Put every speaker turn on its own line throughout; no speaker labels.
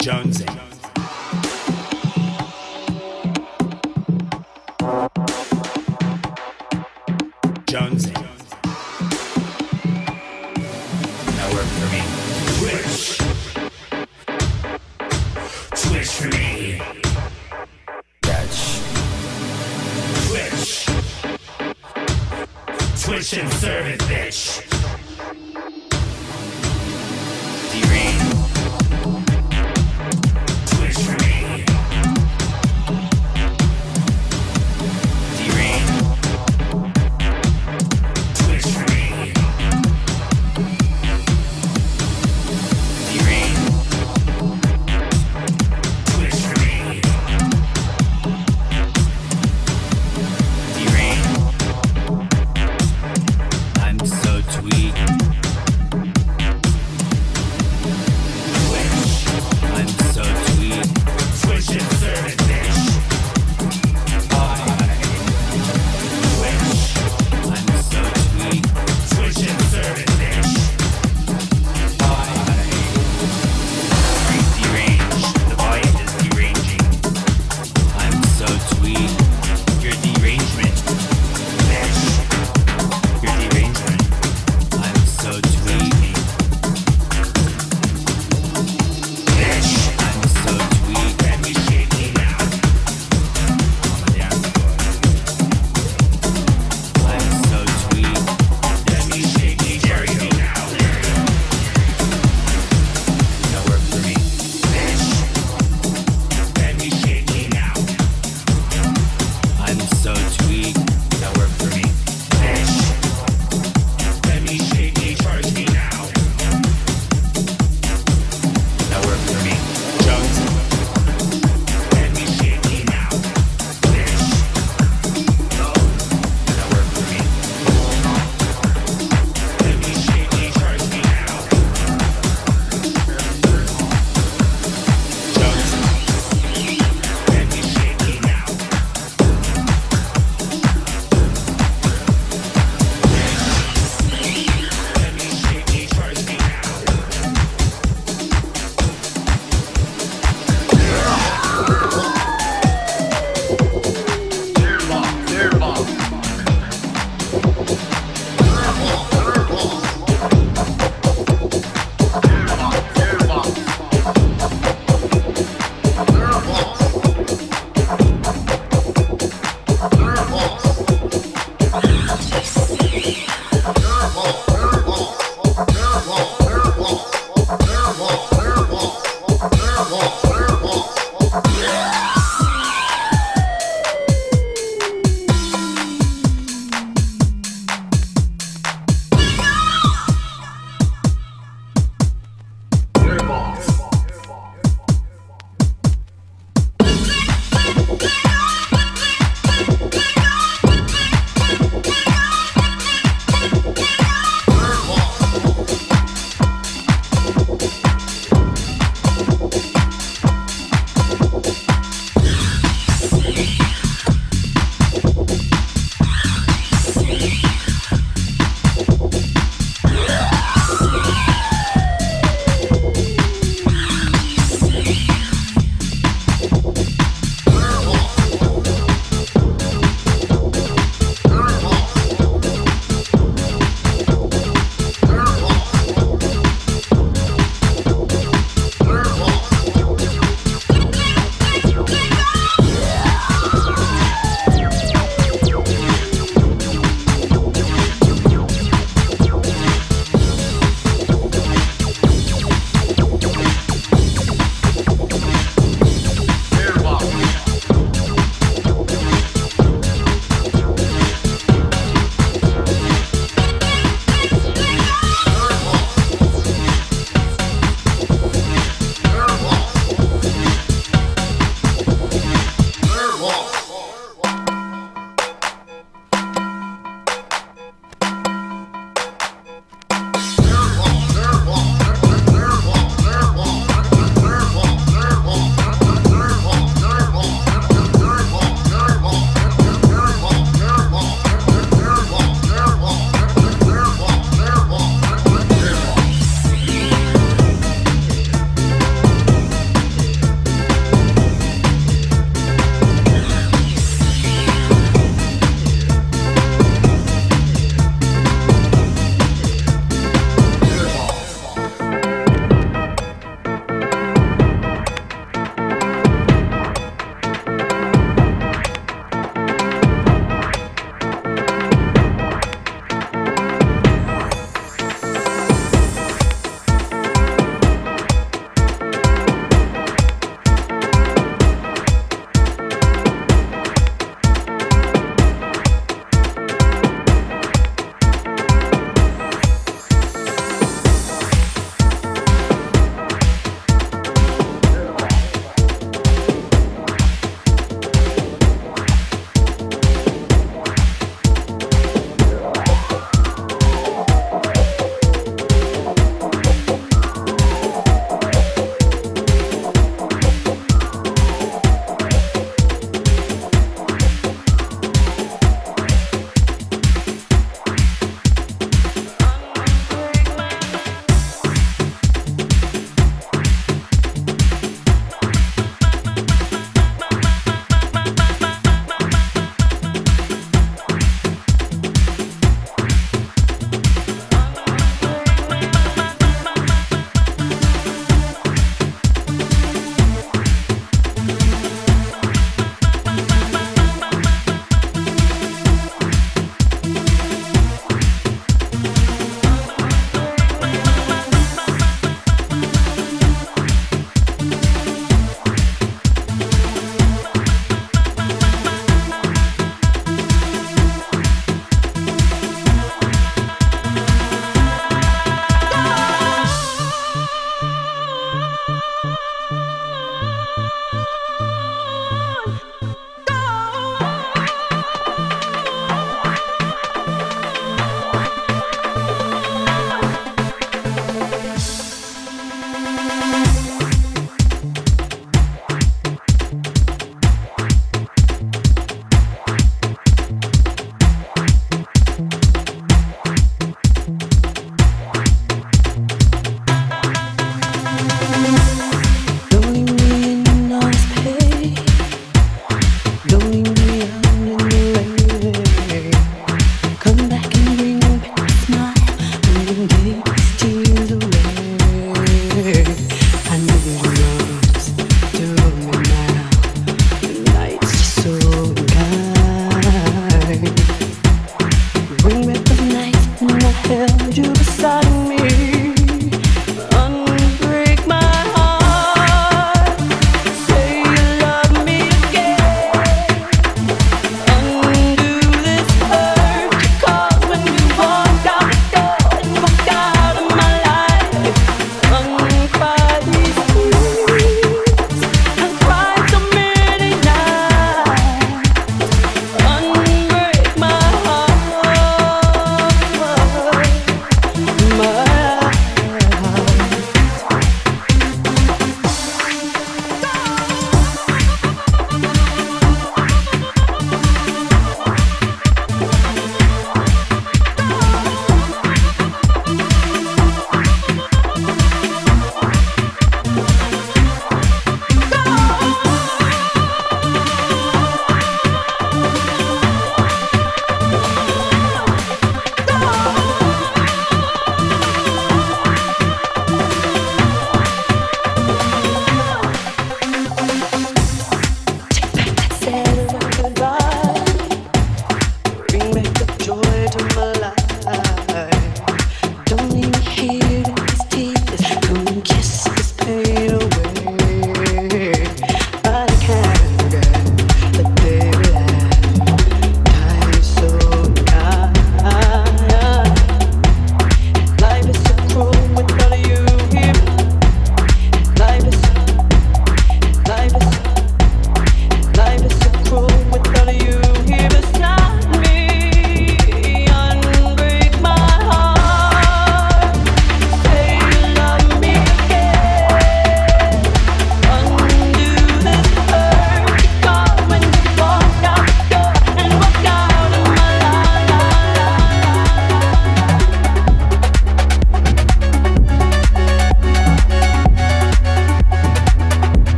Jonesy. Jonesy. No
work for me. Twitch. Twitch for me. Dutch. Twitch. Twitch and serve it, bitch.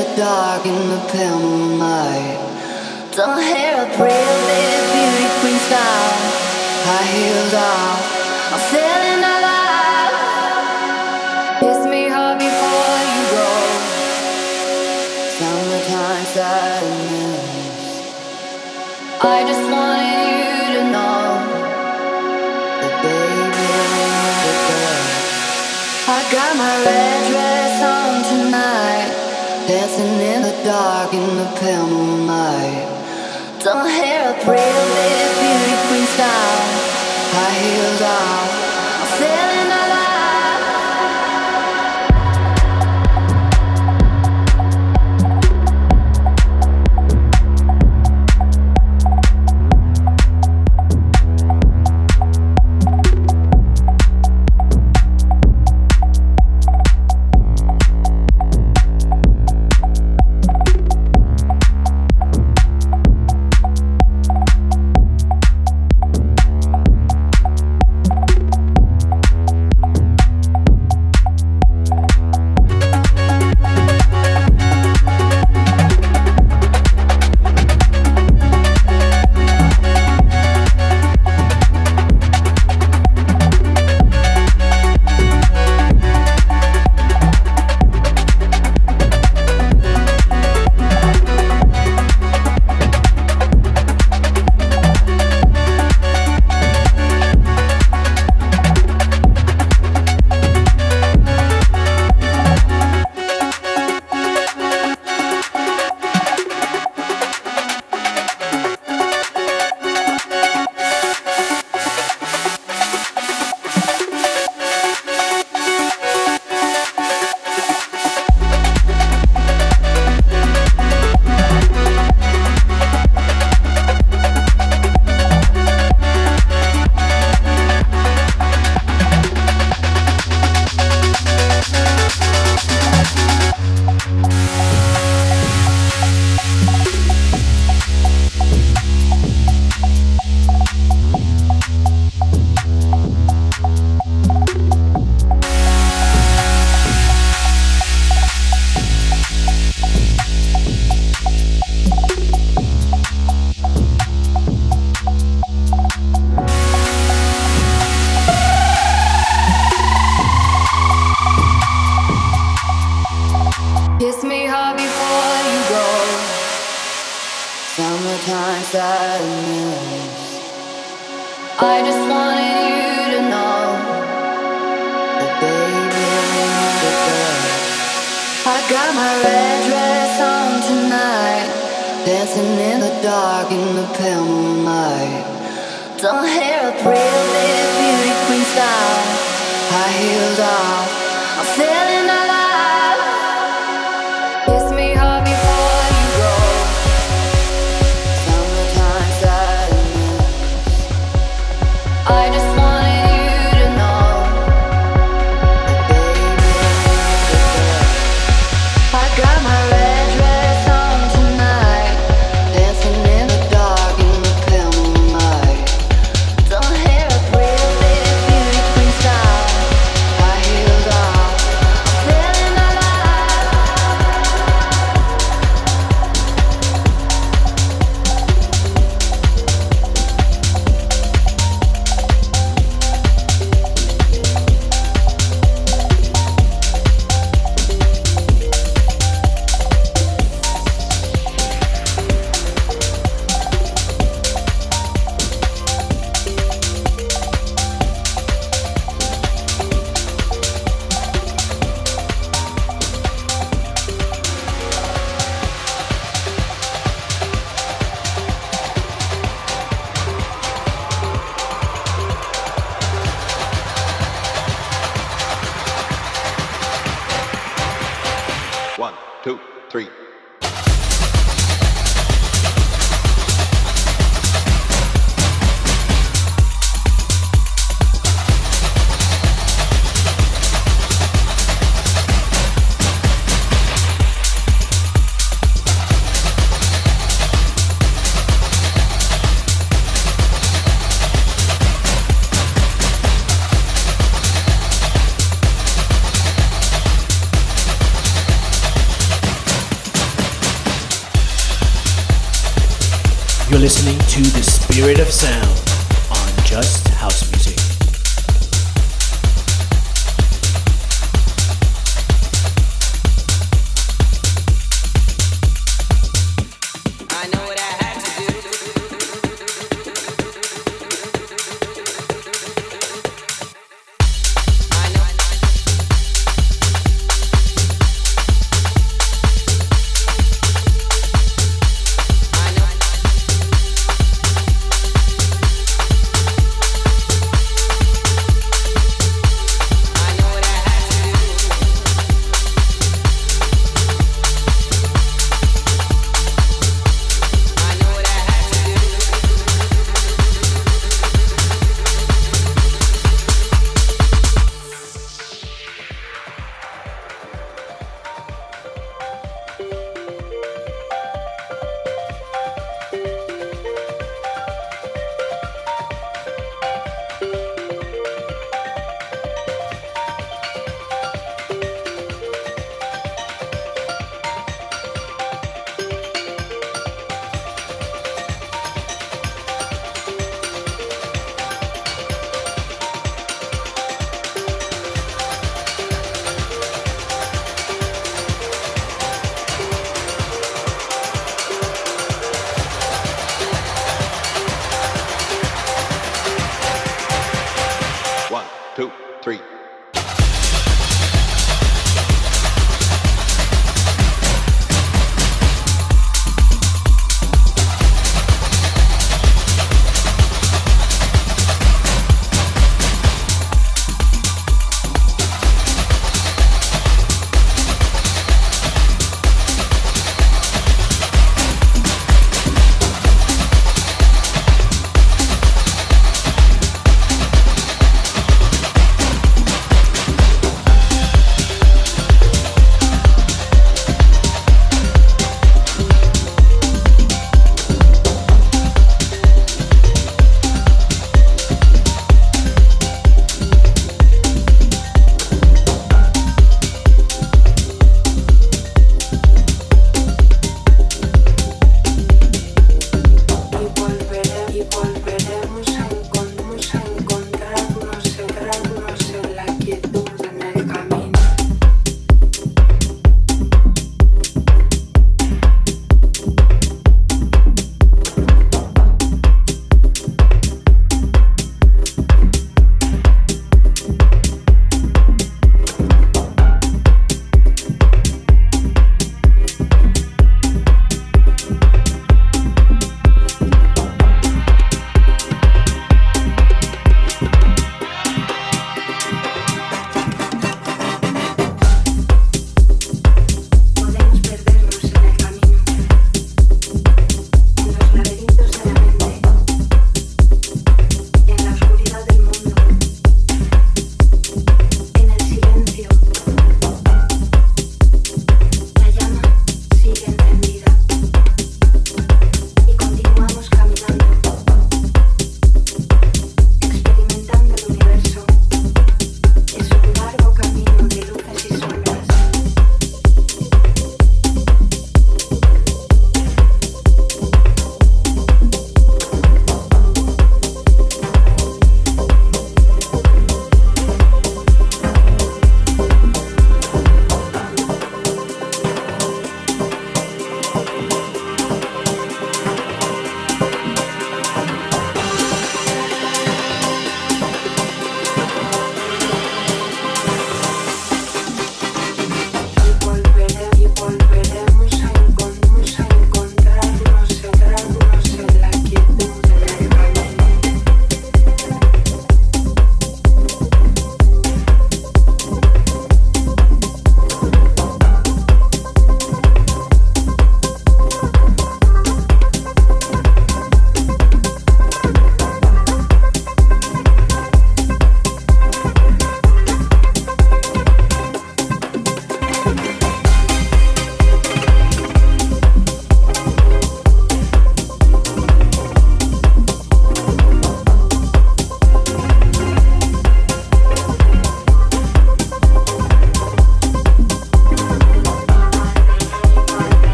the dark in the pale moonlight. Don't hear a pretty little beauty queen style. High heels off. I'm feeling alive. Kiss me hard before you go. Summertime sadness. I just want. dancing in the dark in the pale moonlight. Don't hear a pretty little beauty queen style. High heels
are.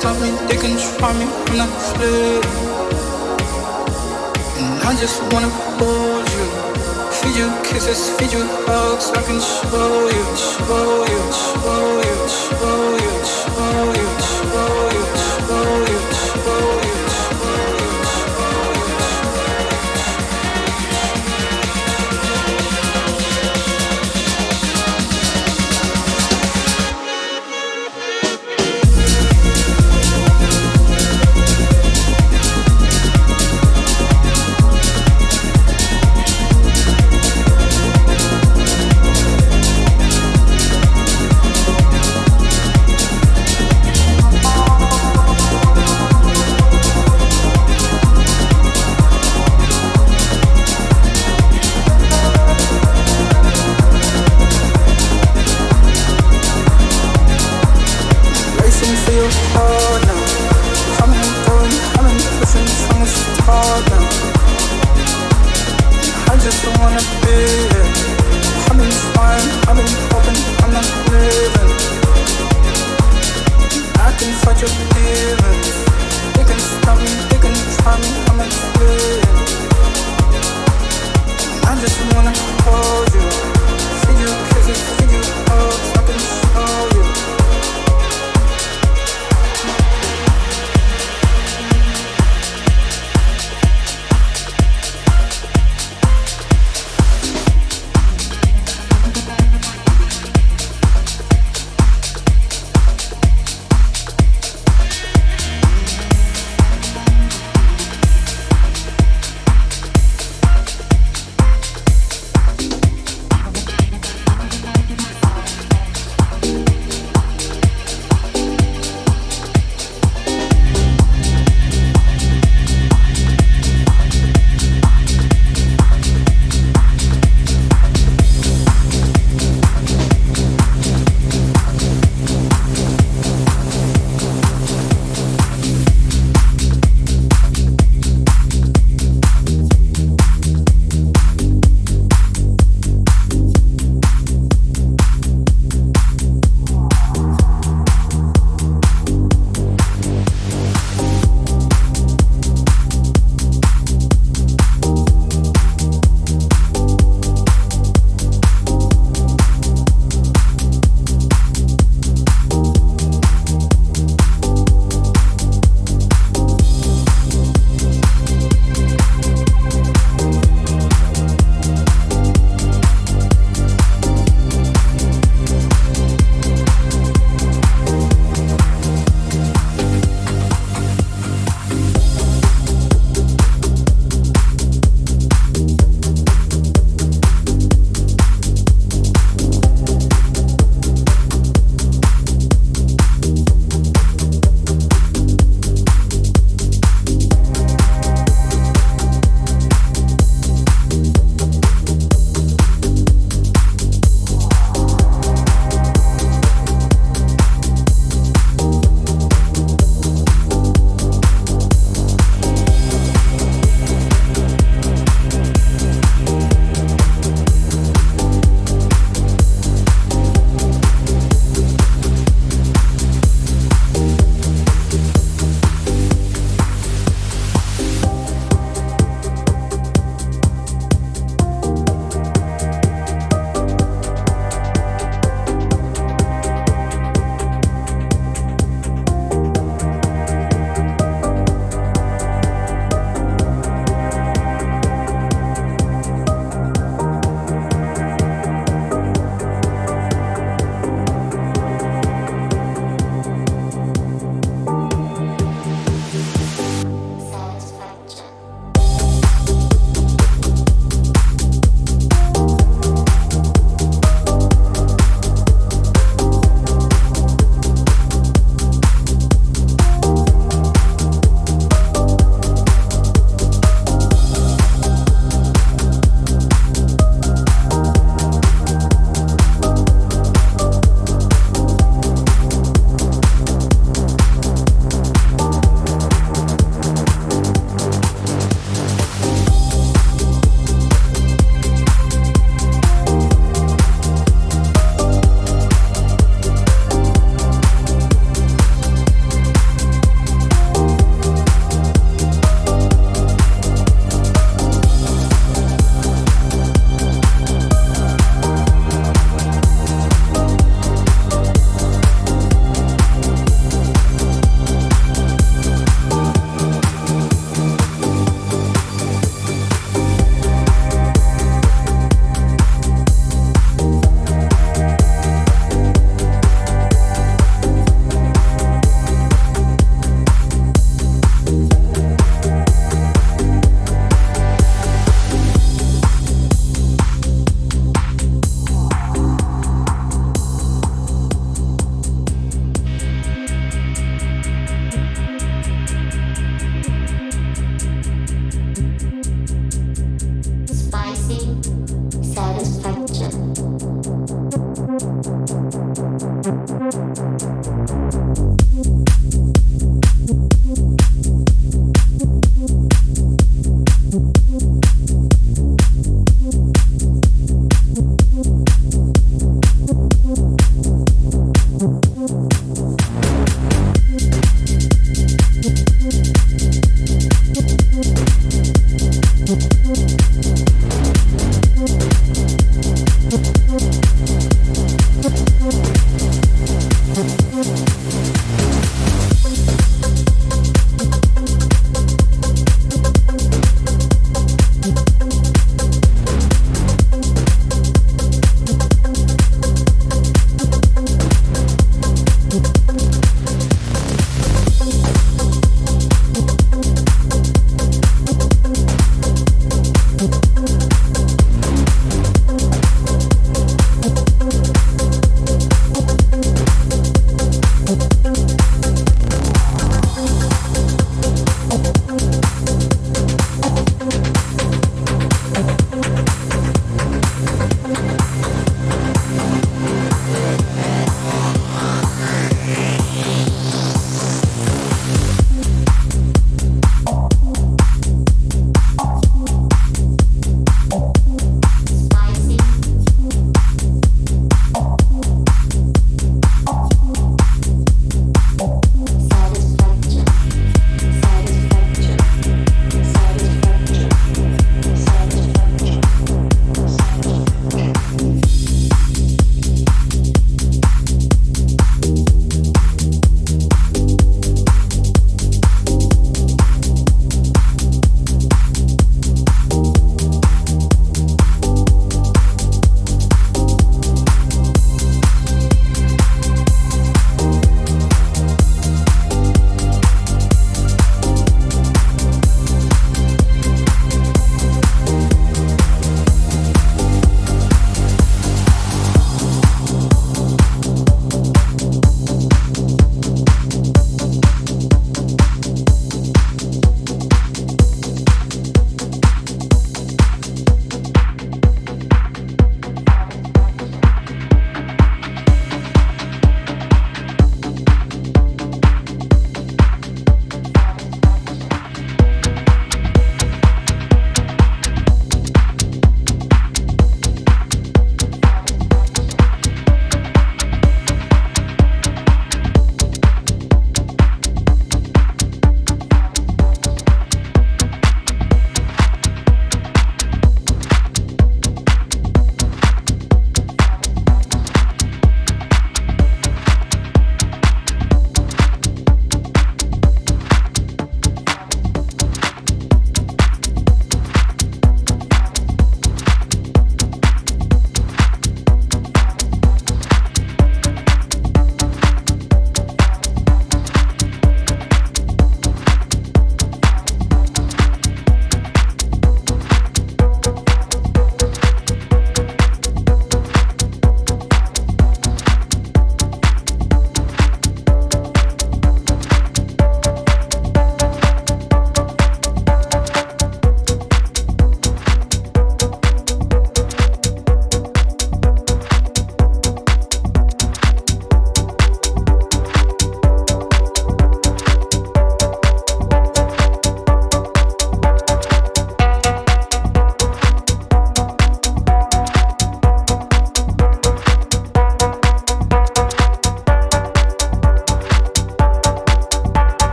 stop me, they can try me, I'm. And I just wanna hold you, feed you kisses, feed you hugs. I can show you, show you, show you, show you.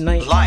Listening